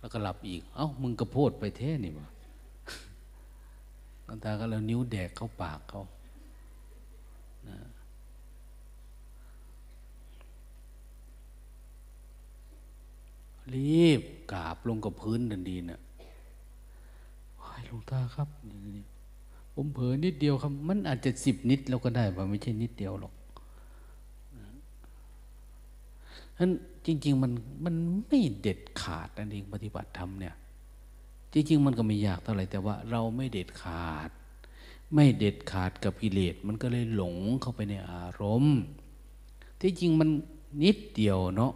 แล้วก็หลับอีก เอา้ามึงกระโพดไปแท้นี่วะลังตาก็แล้วนิ้วแดกเข้าปากเขานะรีบกราบลงกับพื้นดันดีนะ่ะหลวงตาครับ ผมเผลอนิดเดียวครับ มันอาจจะสิบนิดแล้วก็ได้ว่าไม่ใช่นิดเดียวหรอกนั้น จริง ๆ มันมันไม่เด็ดขาดนั่นเองปฏิบัติธรรมเนี่ย จริง ๆ มันก็ไม่ยากเท่าไหร่แต่ว่าเราไม่เด็ดขาด ไม่เด็ดขาดกับกิเลสมันก็เลยหลงเข้าไปในอารมณ์ ที่จริงมันนิดเดียวเนาะ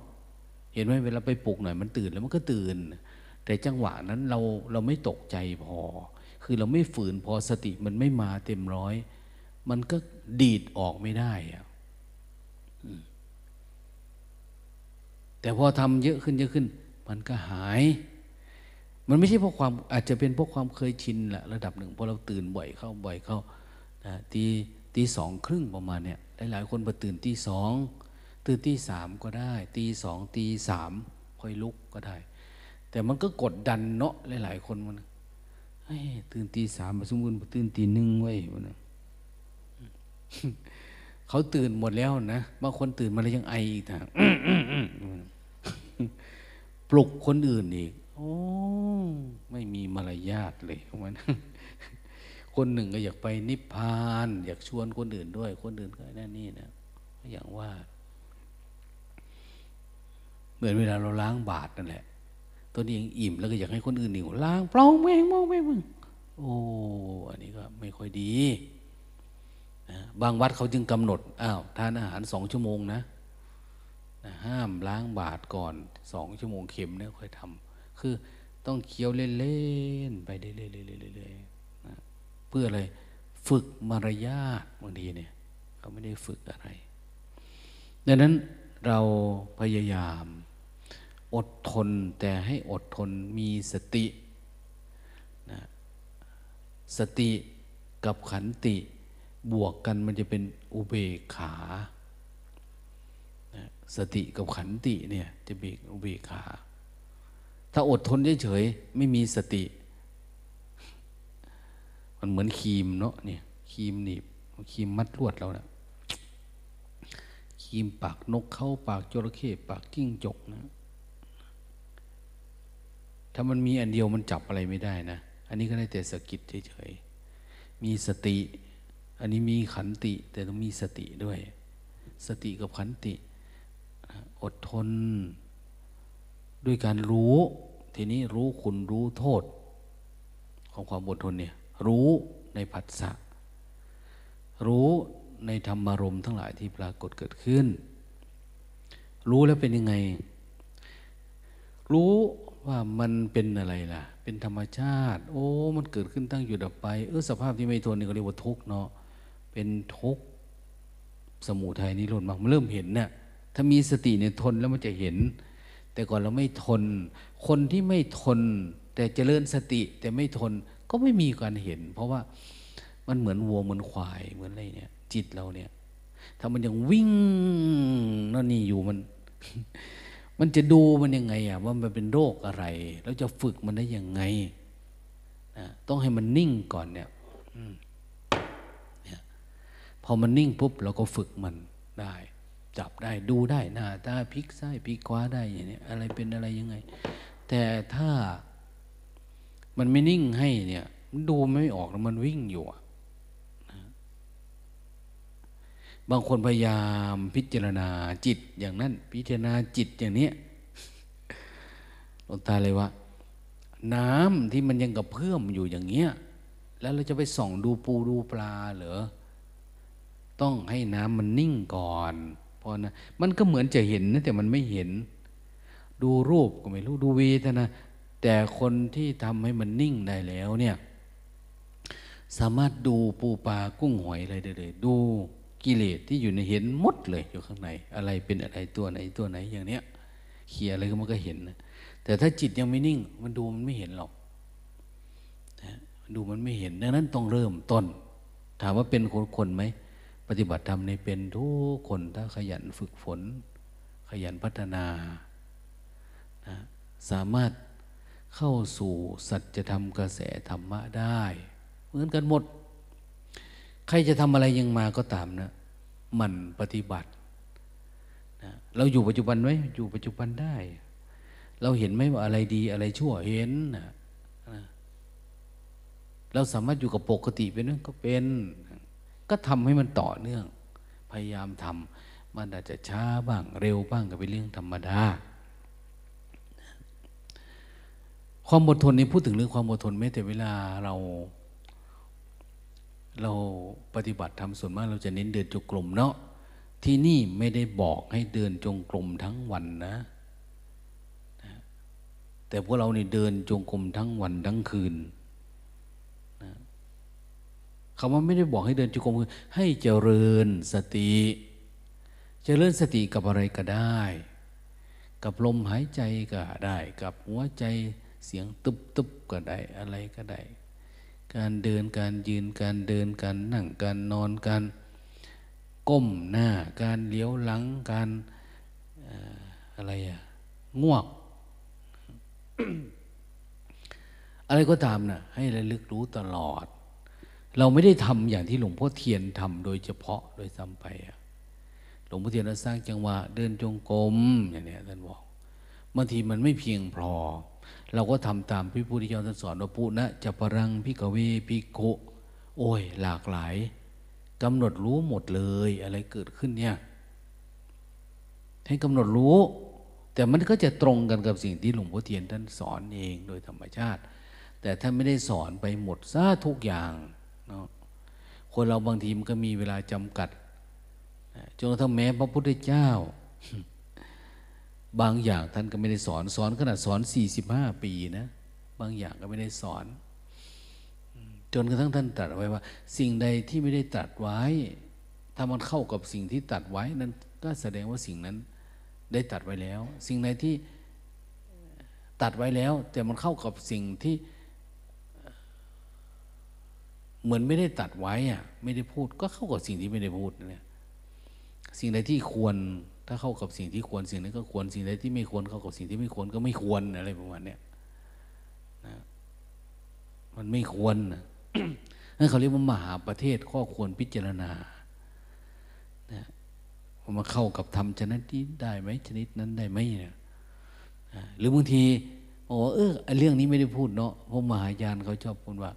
เห็นไหมเวลาไปปลุกหน่อยมันตื่นแล้วมันก็ตื่น แต่จังหวะนั้นเราเราไม่ตกใจพอ คือเราไม่ฝืนพอสติมันไม่มาเต็มร้อย มันก็ดีดออกไม่ได้อะ แต่พอทำเยอะขึ้นเยอะขึ้น มันก็หาย มันไม่ใช่เพราะความอาจจะเป็นเพราะความเคยชินแหละระดับหนึ่งพอเราตื่นบ่อยเข้าบ่อยเข้าตีตีสองครึ่งประมาณเนี่ยหลายๆคนพอตื่นตีสองตื่นตีสามก็ได้ ตีสองตีสามค่อยลุกก็ได้ แต่มันก็กดดันเนาะหลาย ๆ คนมันตื่นตีสามมาสมมติตื่นตีหนึ่งไว้มันเขาตื่นหมดแล้วนะบางคนตื่นมาแล้วยังไออีกทาง ปลุกคนอื่นอีก โอ้ไม่มีมารยาทเลยมันคนหนึ่งก็อยากไปนิพพาน อยากชวนคนอื่นด้วย คนอื่นก็นั่นนี่นะก็อย่างว่า เหมือนเวลาเราล้างบาตรนั่นแหละ ตัวนี้ยังอิ่มแล้วก็อยากให้คนอื่นหิวล้างเปล่าแม่งมองไม่มึงโอ้อันนี้ก็ไม่ค่อยดีนะบางวัดเขาจึงกำหนดอ้าวทานอาหารสองชั่วโมงนะ นะห้ามล้างบาตรก่อนสองชั่วโมงเข็มเนี่ยค่อยทำคือต้องเคี้ยวเล่นๆไปเรื่อยๆนะเพื่ออะไรฝึกมารยาทบางทีเนี่ยเขาไม่ได้ฝึกอะไร ดังนั้นเราพยายาม อดทนแต่ให้อดทนมีสตินะสติกับขันติบวกกันมันจะเป็นอุเบกขา สติกับขันติเนี่ยจะเบกอุเบกขา ถ้าอดทนเฉยๆไม่มีสติ มันเหมือนครีมเนาะเนี่ยครีมหนีบครีมมัดลวดเราเนะี่ยครีมปากนกเข้าปากจระเข้ปากกิ้งจกนะ ถ้ามันมีอันเดียวมันจับอะไรไม่ได้นะ อันนี้ก็ได้แต่สะกิดเฉยๆมีสติ อันนี้มีขันติ แต่ต้องมีสติด้วย สติกับขันติ อดทน ด้วยการรู้ ทีนี้รู้คุณรู้โทษ ของความอดทนเนี่ยรู้ในผัสสะรู้ในธรรมารมณ์ทั้งหลายที่ปรากฏเกิดขึ้น รู้แล้วเป็นยังไง รู้ว่ามันเป็นอะไรล่ะ เป็นธรรมชาติ โอ้ มันเกิดขึ้นตั้งอยู่ดับไป เออสภาพที่ไม่ทนนี่ก็เรียกว่าทุกข์เนาะ เป็นทุกข์สมุทัยนิโรธมากมันเริ่มเห็นเนี่ย ถ้ามีสติเนี่ยทนแล้วมันจะเห็น แต่ก่อนเราไม่ทน คนที่ไม่ทน แต่เจริญสติแต่ไม่ทนก็ไม่มีการเห็น เพราะว่ามันเหมือนวัวเหมือนควายเหมือนอะไรเนี่ย จิตเราเนี่ย ถ้ามันยังวิ่งนั่นนี่อยู่มัน มันจะดูมันยังไงอะว่ามันเป็นโรคอะไร แล้วจะฝึกมันได้ยังไงนะต้องให้มันนิ่งก่อนเนี่ยเนี่ยพอมันนิ่งปุ๊บเราก็ฝึกมันได้ จับได้ดูได้หน้าตาพลิกซ้ายพลิกขวาได้อย่างนี้อะไรเป็นอะไรยังไง แต่ถ้ามันไม่นิ่งให้เนี่ยมันดูไม่ออกแล้วมันวิ่งอยู่อะบางคนพยายามพิจารณาจิตอย่างนั้น พิจารณาจิตอย่างนี้ลงตาเลยว่า น้ำที่มันยังกับเพื่อมอยู่อย่างเงี้ยแล้วเราจะไปส่องดูปูดูปลาเหรอต้องให้น้ำมันนิ่งก่อน พราะนะมันก็เหมือนจะเห็นนะแต่มันไม่เห็น ดูรูปก็ไม่รู้ดูเวทนาแต่คนที่ทำให้มันนิ่งได้แล้วเนี่ยสามารถดูปูปลากุ้งหอยอะไรได้เลย ดูกิเลสที่อยู่ในเห็นหมดเลยอยู่ข้างใน อะไรเป็นอะไรตัวไหนตัวไหนอย่างเนี้ยเขียอะไรก็มันก็เห็นนะแต่ถ้าจิตยังไม่นิ่ง มันดูมันไม่เห็นหรอกนะดูมันไม่เห็นดังนั้นต้องเริ่มต้น ถามว่าเป็นคนคนไหม ปฏิบัติธรรมในเป็นทุกคนถ้าขยันฝึกฝน ขยันพัฒนานะสามารถเข้าสู่สัจธรรมกระแสธรรมะได้ เหมือนกันหมด ใครจะทำอะไรยังมาก็ตามนะมันปฏิบัตินะเราอยู่ปัจจุบันไหมอยู่ปัจจุบันได้ เราเห็นไหมว่าอะไรดีอะไรชั่วเห็นนะเราสามารถอยู่กับปกติเป็นก็เป็น ก็ทำให้มันต่อเนื่อง พยายามทำมันอาจจะช้าบ้าง เร็วบ้างก็เป็นเรื่องธรรมดา ความอดทนนี้พูดถึงเรื่องความอดทนไม่แต่เวลาเรา เราปฏิบัติทำส่วนมากเราจะเน้นเดินจงกรมเนาะที่นี่ไม่ได้บอกให้เดินจงกรมทั้งวันนะแต่พวกเราเนี่เดินจงกรมทั้งวันทั้งคืน คำว่าไม่ได้บอกให้เดินจงกรมคือให้เจริญสติ เจริญสติกับอะไรก็ได้ กับลมหายใจก็ได้ กับหัวใจเสียงตุบตุบก็ได้อะไรก็ได้ การเดินการยืนการเดินการนั่งการนอนการก้มหน้า การเลี้ยวหลังการอะไรอะง่วงอะไรก็ตามนะ่ะให้ระลึกรู้ตลอด เราไม่ได้ทำอย่างที่หลวงพ่อเทียนทำโดยเฉพาะโดยซ้ำไปหลวงพ่อเทียนสร้างจังหวะเดินจงกรมอย่างนี้ท่านบอกบางทีมันไม่เพียงพอ เราก็ทำตามพระพุทธเจ้าท่านสอนว่าปุนะจะปะรัง ภิกขะเว ภิกขุโอ้ยหลากหลายกำหนดรู้หมดเลยอะไรเกิดขึ้นเนี่ยให้กำหนดรู้ แต่มันก็จะตรงกันกับสิ่งที่หลวงพ่อเทียนท่านสอนเองโดยธรรมชาติ แต่ท่านไม่ได้สอนไปหมดซะทุกอย่าง เนาะคนเราบางทีมันก็มีเวลาจำกัดจนกระทั่งแม้พระพุทธเจ้า บางอย่างท่านก็ไม่ได้สอนสอนขนาดสอนสี่สิบห้าปีนะบางอย่างก็ไม่ได้สอน จนกระทั่งท่านตรัสไว้ว่า สิ่งใดที่ไม่ได้ตรัสไว้ ถ้ามันเข้ากับสิ่งที่ตัดไว้นั้นก็แสดงว่าสิ่งนั้นได้ตัดไว้แล้ว สิ่งใดที่ตัดไว้แล้ว แต่มันเข้ากับสิ่งที่ เหมือนไม่ได้ตัดไว้อะไม่ได้พูด ก็เข้ากับสิ่งที่ไม่ได้พูดเนี่ยสิ่งใดที่ควรถ้าเข้ากับสิ่งที่ควรสิ่งนั้นก็ควรสิ่งใดที่ไม่ควรเข้ากับสิ่งที่ไม่ควรก็ไม่ควรอะไรประมาณเนี้ยนะมันไม่ควรนะนั่นเขาเรียกว่ามหาประเทศข้อควรพิจารณานะว่ามาเข้ากับธรรมชนิดนี้ได้ไหมชนิดนั้นได้ไหมเนี่ยหรือบางทีโอ้เออเรื่องนี้ไม่ได้พูดเนาะพราะมหายานเขาชอบพูดว่า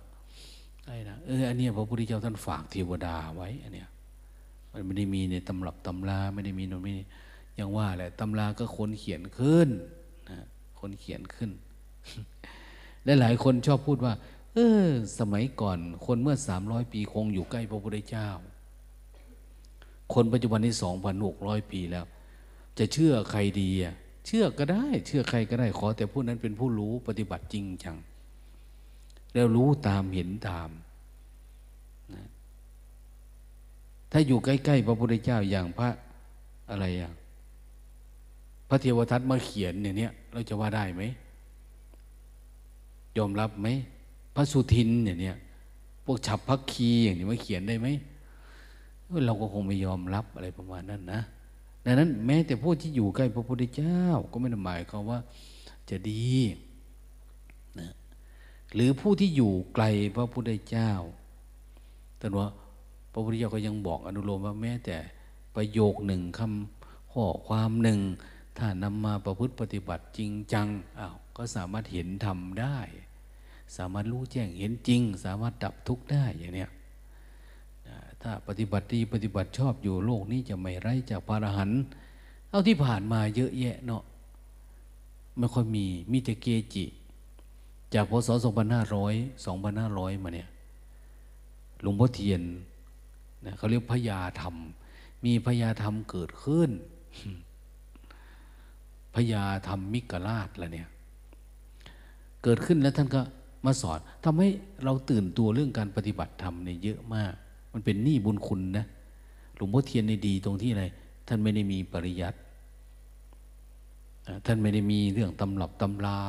ไอ้นะเอออันนี้พระพุทธเจ้าท่านฝากเทวดาไว้อันเนี้ยมันไม่ได้มีในตำรับตำราไม่ได้มีโน่นไม่อย่างว่าแหละตำราก็คนเขียนขึ้นนะคนเขียนขึ้นและหลายคนชอบพูดว่า เออ สมัยก่อนคนเมื่อสามร้อยปีคงอยู่ใกล้พระพุทธเจ้า คนปัจจุบันนี้สองพันหกร้อยปีแล้ว จะเชื่อใครดีอะเชื่อก็ได้ เชื่อใครก็ได้ขอแต่ผู้นั้นเป็นผู้รู้ปฏิบัติจริงจัง แล้วรู้ตามเห็นตามนะถ้าอยู่ใกล้ ๆ พระพุทธเจ้าอย่างพระอะไรอะพระเทวทัตมาเขียนเนี่ยเนี้ยเราจะว่าได้ไหมยอมรับไหมพระสุทินเนี่ยเนี่ยพวกฉับพักคีอย่างนี้มาเขียนได้ไหมเราก็คงไม่ยอมรับอะไรประมาณนั้นนะดังนั้น แม้แต่ผู้ที่อยู่ใกล้พระพุทธเจ้าก็ไม่ได้หมายความว่าจะดี หรือผู้ที่อยู่ไกลพระพุทธเจ้าแต่ว่าพระพุทธเจ้าก็ยังบอกอนุโลมว่าแม้แต่ประโยคหนึ่งคำข้อความหนึ่ง ถ้านำมาประพฤติปฏิบัติจริงจังอ้าวก็สามารถเห็นทำได้ สามารถรู้แจ้งเห็นจริง สามารถดับทุกข์ได้อย่างเนี้ยถ้าปฏิบัติดีปฏิบัติชอบอยู่โลกนี้จะไม่ไร้จากพระอรหันต์เอาที่ผ่านมาเยอะแยะเนาะไม่ค่อยมีมีแต่เกจิ จากพศ 2500 2500 มาเนี่ยหลวงพ่อเทียนนะเขาเรียกพญาธรรม มีพญาธรรมเกิดขึ้นพญาธรรมมิกราชละเนี่ย เกิดขึ้นแล้วท่านก็มาสอนทำให้เราตื่นตัวเรื่องการปฏิบัติธรรมเนี่ยเยอะมาก มันเป็นหนี้บุญคุณนะหลวงพ่อเทียนในดีตรงที่อะไรท่านไม่ได้มีปริยัติท่านไม่ได้มีเรื่องตำรับตำรา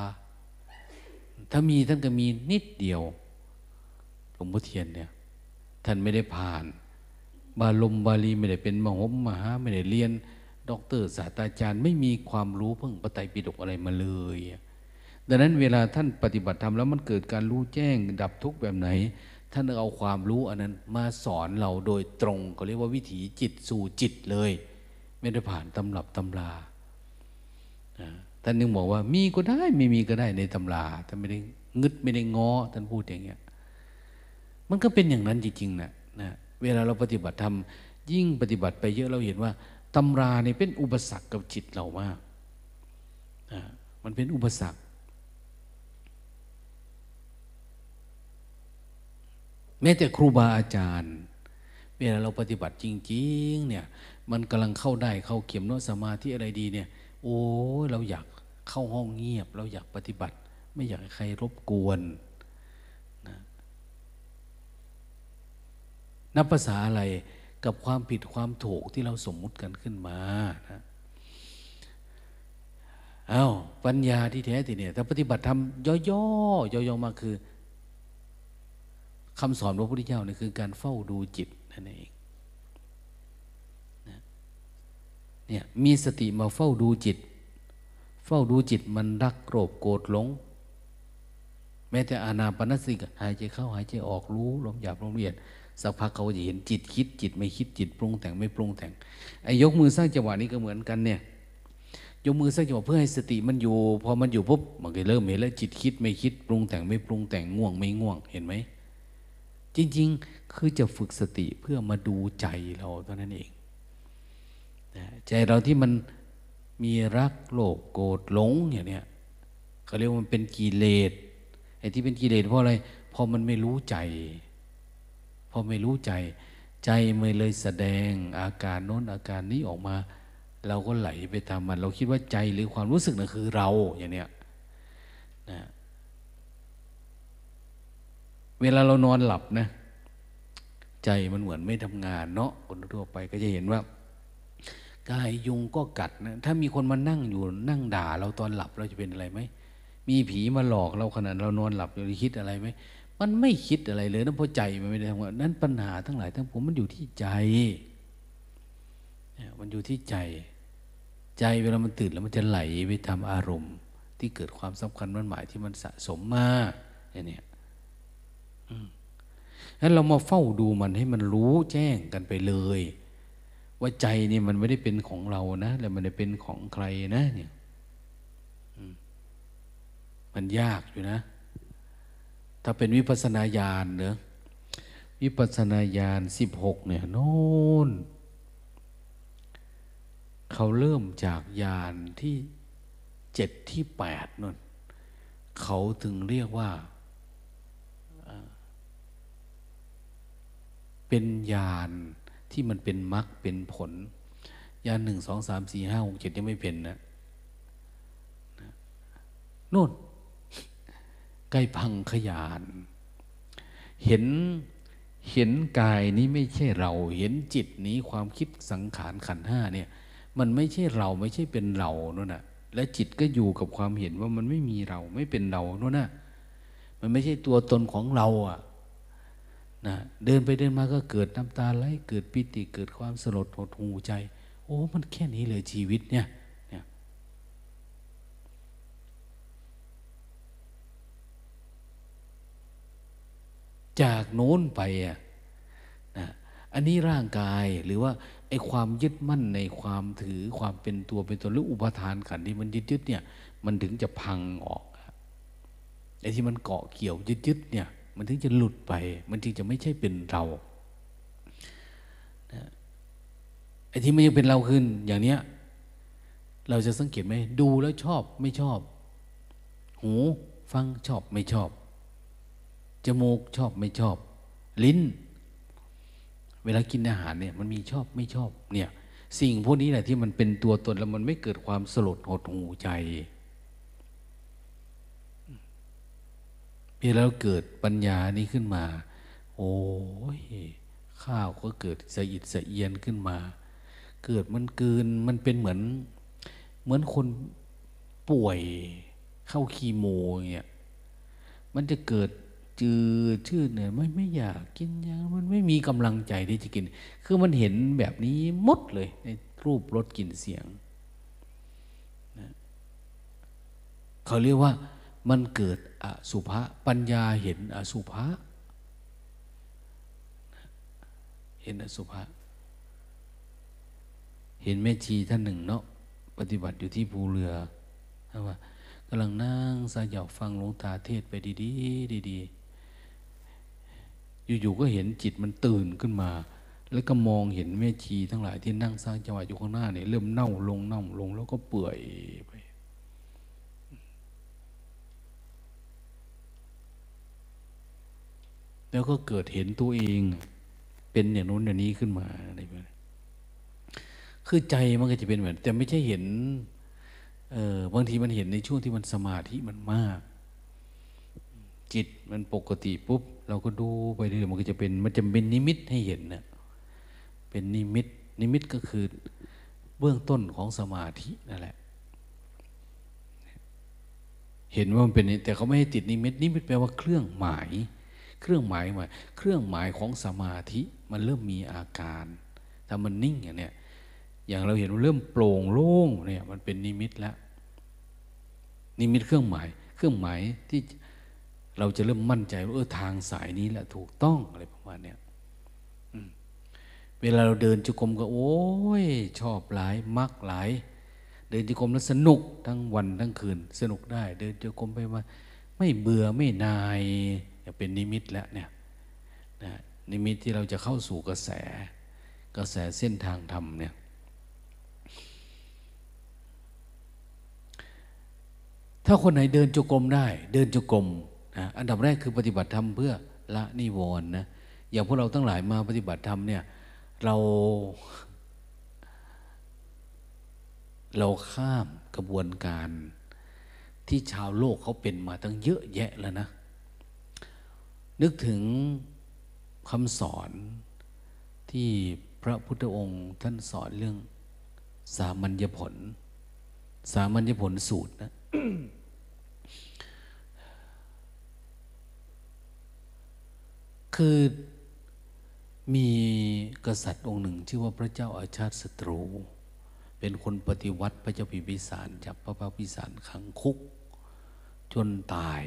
ถ้ามีท่านก็มีนิดเดียวหลวงพ่อเทียนเนี่ย ท่านไม่ได้ผ่าน บาลงบาลีไม่ได้เป็นมหงมหาไม่ได้เรียนด็อกเตอร์ศาสตราจารย์ไม่มีความรู้เพิ่งปไตยปิฎกอะไรมาเลย ดังนั้นเวลาท่านปฏิบัติธรรมแล้วมันเกิดการรู้แจ้งดับทุกข์แบบไหน ท่านเอาความรู้อันนั้นมาสอนเราโดยตรงก็เรียกว่าวิถีจิตสู่จิตเลย ไม่ได้ผ่านตำรับตำรา ท่านนึงบอกว่ามีก็ได้ไม่มีก็ได้ในตำราท่านไม่ได้งึดไม่ได้งอท่านพูดอย่างเงี้ยมันก็เป็นอย่างนั้นจริงๆนะนะเวลาเราปฏิบัติธรรมยิ่งปฏิบัติไปเยอะเราเห็นว่าตำราเนี่ยเป็นอุปสรรคกับจิตเรามากมันเป็นอุปสรรค แม้แต่ครูบาอาจารย์ เวลาเราปฏิบัติจริง ๆ เนี่ย มันกำลังเข้าได้เข้าเข็มโนสมาธิอะไรดีเนี่ย อ้เราอยากเข้าห้องเงียบ เราอยากปฏิบัติ ไม่อยากให้ใครรบกวนนะนับภาษาอะไรกับความผิดความถูกที่เราสมมุติกันขึ้นมานะอา้าวปัญญาที่แท้ที่เนี่ยถ้าปฏิบัติทำย่อๆย่อๆมาคือคำสอนพระพุทธเจ้าเนี่ยคือการเฝ้าดูจิตนั่นเอง เนี่ยมีสติมาเฝ้าดูจิต เฝ้าดูจิตมันรักโกรธโกรธหลง แม้แต่อานาปนสติหายใจเข้าหายใจออกรู้ลมหยาบลมละเอียดสักพักเขาจะเห็นจิตคิด จิตไม่คิดจิตปรุงแต่งไม่ปรุงแต่งไอ้ยกมือสร้างจังหวะนี้ก็เหมือนกันเนี่ยยกมือสร้างจังหวะเพื่อให้สติมันอยู่ พอมันอยู่ปุ๊บมันก็เริ่มเห็นแล้วจิตคิดไม่คิดปรุงแต่งไม่ปรุงแต่งง่วงไม่ง่วงเห็นไหมจริง ๆ คือจะฝึกสติเพื่อมาดูใจเราเท่านั้นเอง ใจเราที่มันมีรักโลภโกรธหลงอย่างเนี้ยเขาเรียกว่ามันเป็นกิเลสไอ้ที่เป็นกิเลสเพราะอะไรพอมันไม่รู้ใจพอไม่รู้ใจ ใจมันเลยแสดงอาการโน้นอาการนี้ออกมา เราก็ไหลไปตามมัน เราคิดว่าใจหรือความรู้สึกนั่นคือเราอย่างเนี้ยนะเวลาเรานอนหลับนะ ใจมันเหมือนไม่ทำงานเนาะคนทั่วไปก็จะเห็นว่า กายยุงก็กัดนะถ้ามีคนมานั่งอยู่นั่งด่า เราตอนหลับเราจะเป็นอะไรไหมมีผีมาหลอกเราขนาดเรานอนหลับเราคิดอะไรไหมมันไม่คิดอะไรเลยนะเพราะใจมันไม่ได้ทำงานนั้นปัญหาทั้งหลายทั้งผมมันอยู่ที่ใจมันอยู่ที่ใจ ใจเวลามันตื่นแล้วมันจะไหลไปทำอารมณ์ ที่เกิดความสำคัญมันหมายที่มันสะสมมาอย่างนี้งั้นเรามาเฝ้าดูมันให้มันรู้แจ้งกันไปเลย ว่าใจนี่มันไม่ได้เป็นของเรานะแล้วมันได้เป็นของใครนะเนี่ยมันยากอยู่นะ ถ้าเป็นวิปัสนาญาณเนอะวิปัสนาญาณสิบหกเนี่ยโน่นเขาเริ่มจากญาณที่เจ็ดที่แปดนั่นเขาถึงเรียกว่าเป็นญาณ ที่มันเป็นมรรคเป็นผลญาณหนึ่งสองสามสี่ห้าหกเจ็ดยังไม่เป็นนะนู่นใกล้พังขยาน เห็นเห็นกายนี้ไม่ใช่เรา เห็นจิตนี้ความคิดสังขารขันห้าเนี่ย มันไม่ใช่เราไม่ใช่เป็นเราโน่นน่ะ และจิตก็อยู่กับความเห็นว่ามันไม่มีเราไม่เป็นเราโน่นน่ะมันไม่ใช่ตัวตนของเราอะ นะเดินไปเดินมาก็เกิดน้ำตาไหลเกิดปิติเกิดความสลดหดหูใจ โอ้มันแค่นี้เลยชีวิตเนี่ยเนี่ยจากโน้นไปอะนะอันนี้ร่างกายหรือว่าไอ้ความยึดมั่นในความถือความเป็นตัวเป็นตนหรืออุปทานขันที่มันยึดยึดเนี่ย มันถึงจะพังออกไอ้ที่มันเกาะเกี่ยวยึดยึดเนี่ย มันถึงจะหลุดไป มันจึงจะไม่ใช่เป็นเราไอ้ที่มันยังเป็นเราขึ้น อย่างเนี้ย เราจะสังเกตไหมดูแล้วชอบไม่ชอบ หูฟังชอบไม่ชอบ จมูกชอบไม่ชอบ ลิ้น เวลากินอาหารเนี่ย มันมีชอบไม่ชอบ เนี่ย สิ่งพวกนี้แหละที่มันเป็นตัวตนแล้วมันไม่เกิดความสลดหดหูใจ เมื่อเราเกิดปัญญานี้ขึ้นมา โอ้ยข้าวก็เกิดสะอิดสะเอียนขึ้นมา เกิดมันเกินมันเป็นเหมือน เหมือนคนป่วยเข้าคีโมเงี้ยมันจะเกิดจืดชื่อเนี่ยไม่ไม่อยากกินยามันไม่มีกำลังใจที่จะกิน คือมันเห็นแบบนี้มดเลย ในรูปรสกลิ่นเสียงนะเขาเรียกว่า มันเกิดอสุภะปัญญาเห็นอสุภะเห็นอสุภะเห็นแม่ชีท่านหนึ่งเนาะปฏิบัติอยู่ที่ภูเรือว่ากำลังนั่งสายาฟังหลวงตาเทศไปดีๆดีๆอยู่ๆก็เห็นจิตมันตื่นขึ้นมา แล้วก็มองเห็นแม่ชีทั้งหลายที่นั่งสร้างจังหวะอยู่ข้างหน้าเนี่ยเริ่มเน่าลงเน่าลงแล้วก็เปื่อยไป แล้วก็เกิดเห็นตัวเอง เป็นอย่างนู้นอย่างนี้ขึ้นมาอะไรแบบนี้คือใจมันก็จะเป็นเหมือนแต่ไม่ใช่เห็นเออบางทีมันเห็นในช่วงที่มันสมาธิมันมาก จิตมันปกติปุ๊บ เราก็ดูไปเรื่อยมันก็จะเป็นมันจะเป็นนิมิตให้เห็นนะเป็นนิมิต นิมิตก็คือเบื้องต้นของสมาธินั่นแหละ เห็นว่ามันเป็นแต่เขาไม่ให้ติดนิมิตนิมิตแปลว่าเครื่องหมาย เครื่องหมายมาเครื่องหมายของสมาธิมันเริ่มมีอาการ ถ้ามันนิ่งอย่างเนี้ยอย่างเราเห็นเริ่มโปร่งโล่งเนี่ยมันเป็นนิมิตแล้ว นิมิตเครื่องหมาย เครื่องหมายที่เราจะเริ่มมั่นใจว่าเออทางสายนี้แหละถูกต้องอะไรประมาณเนี้ยเวลาเราเดินจุกรมก็โอ้ย ชอบหลายมักหลาย เดินจุกรมแล้วสนุกทั้งวันทั้งคืน สนุกได้ เดินจุกรมไปมา ไม่เบื่อไม่นาย เป็นนิมิตแล้วเนี่ยนะนิมิตที่เราจะเข้าสู่กระแส กระแสเส้นทางธรรมเนี่ยถ้าคนไหนเดินจงกรมได้ เดินจงกรมนะอันดับแรกคือปฏิบัติธรรมเพื่อละนิวรณ์นะอย่างพวกเราทั้งหลายมาปฏิบัติธรรมเนี่ยเรา เราข้ามกระบวนการที่ชาวโลกเขาเป็นมาตั้งเยอะแยะแล้วนะ นึกถึงคำสอนที่พระพุทธองค์ท่านสอนเรื่องสามัญญผล สามัญญผลสูตรนะคือมีกษัตริย์องค์หนึ่ง ชื่อว่าพระเจ้าอาชาติศัตรู เป็นคนปฏิวัติพระเจ้าพิมพิสารจับพระพระพิสารขังคุก จนตาย